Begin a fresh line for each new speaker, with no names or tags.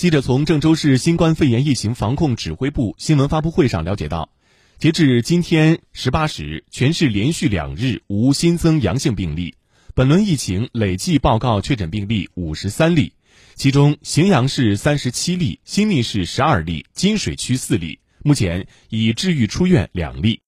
记者从郑州市新冠肺炎疫情防控指挥部新闻发布会上了解到截至今天十八时全市连续两日无新增阳性病例本轮疫情累计报告确诊病例五十三例其中荥阳市三十七例新密市十二例金水区四例目前已治愈出院两例。